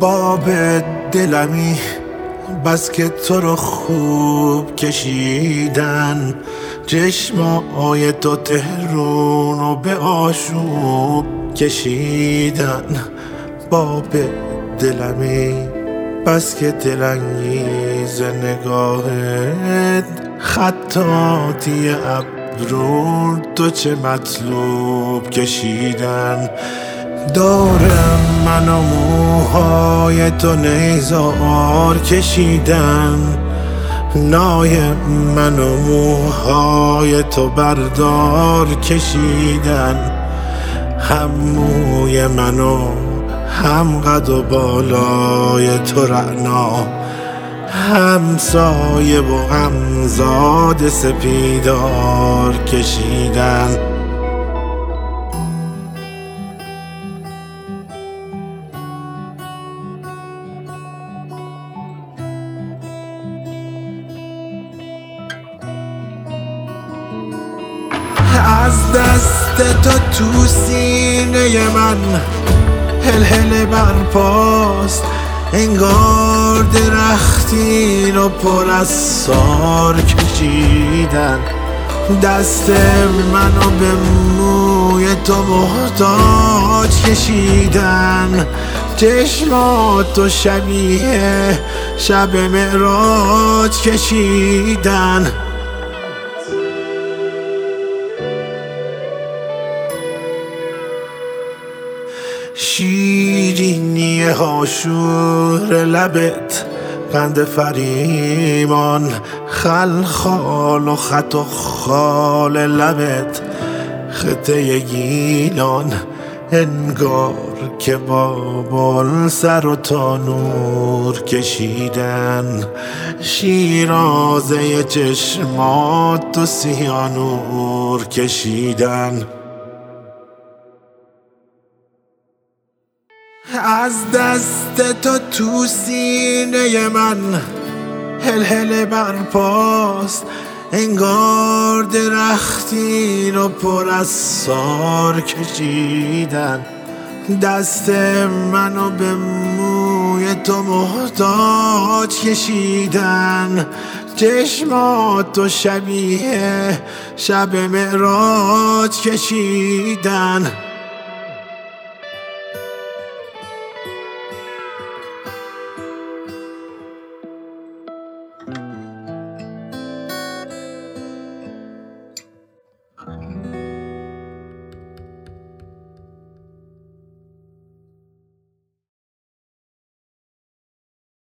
باب دلمی بس که تو رو خوب کشیدن. چشمای تو تهرون و به آشوب کشیدن. باب دلمی بس که دلانگیز نگاهت. خطاتی ابرون تو چه مطلوب کشیدن. دارم من و موهای تو نیزار کشیدن. نای من و موهای تو بردار کشیدن. هم موی منو هم قد و بالای تو رعنا. هم سایه و هم زاد سپیدار کشیدن. دست تو تو سینه من هل هل برپاست انگار درختی رو پر از سار کشیدن. دست منو به موی تو محتاج کشیدن. چشمات تو شبیه شب معراج کشیدن. شیرینی هاشور لبت قند فریمان خلخال و خط و خال لبت. خطه گیلان انگار که با سر و تانور کشیدن. شیرازه چشمات و سیانور کشیدن. از دست تو تو سینه من هل هل برپاست. انگار درختی رو پر از سار کشیدن. دست منو به موی تو محتاج کشیدن. چشمات تو شبیه شب معراج کشیدن.